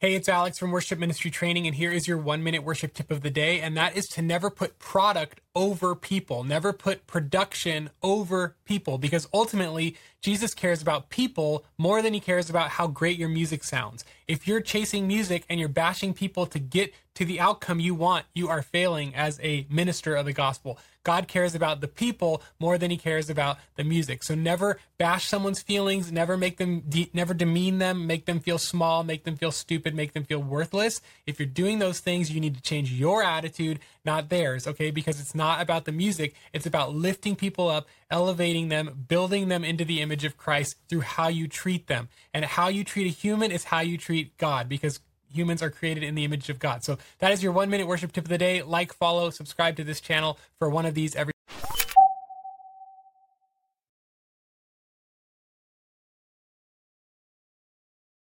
Hey, it's Alex from Worship Ministry Training, and here is your one minute worship tip of the day. And that is to never put product over people, never put production over people, because ultimately, Jesus cares about people more than he cares about how great your music sounds. If you're chasing music and you're bashing people to get to the outcome you want, you are failing as a minister of the gospel. God cares about the people more than he cares about the music. So never bash someone's feelings, never make them, de- never demean them, make them feel small, make them feel stupid, make them feel worthless. If you're doing those things, you need to change your attitude, not theirs, okay? Because it's not about the music, it's about lifting people up, elevating them, building them into the image of Christ through how you treat them. And how you treat a human is how you treat God because humans are created in the image of God. So that is your one minute worship tip of the day. Like, follow, subscribe to this channel for one of these every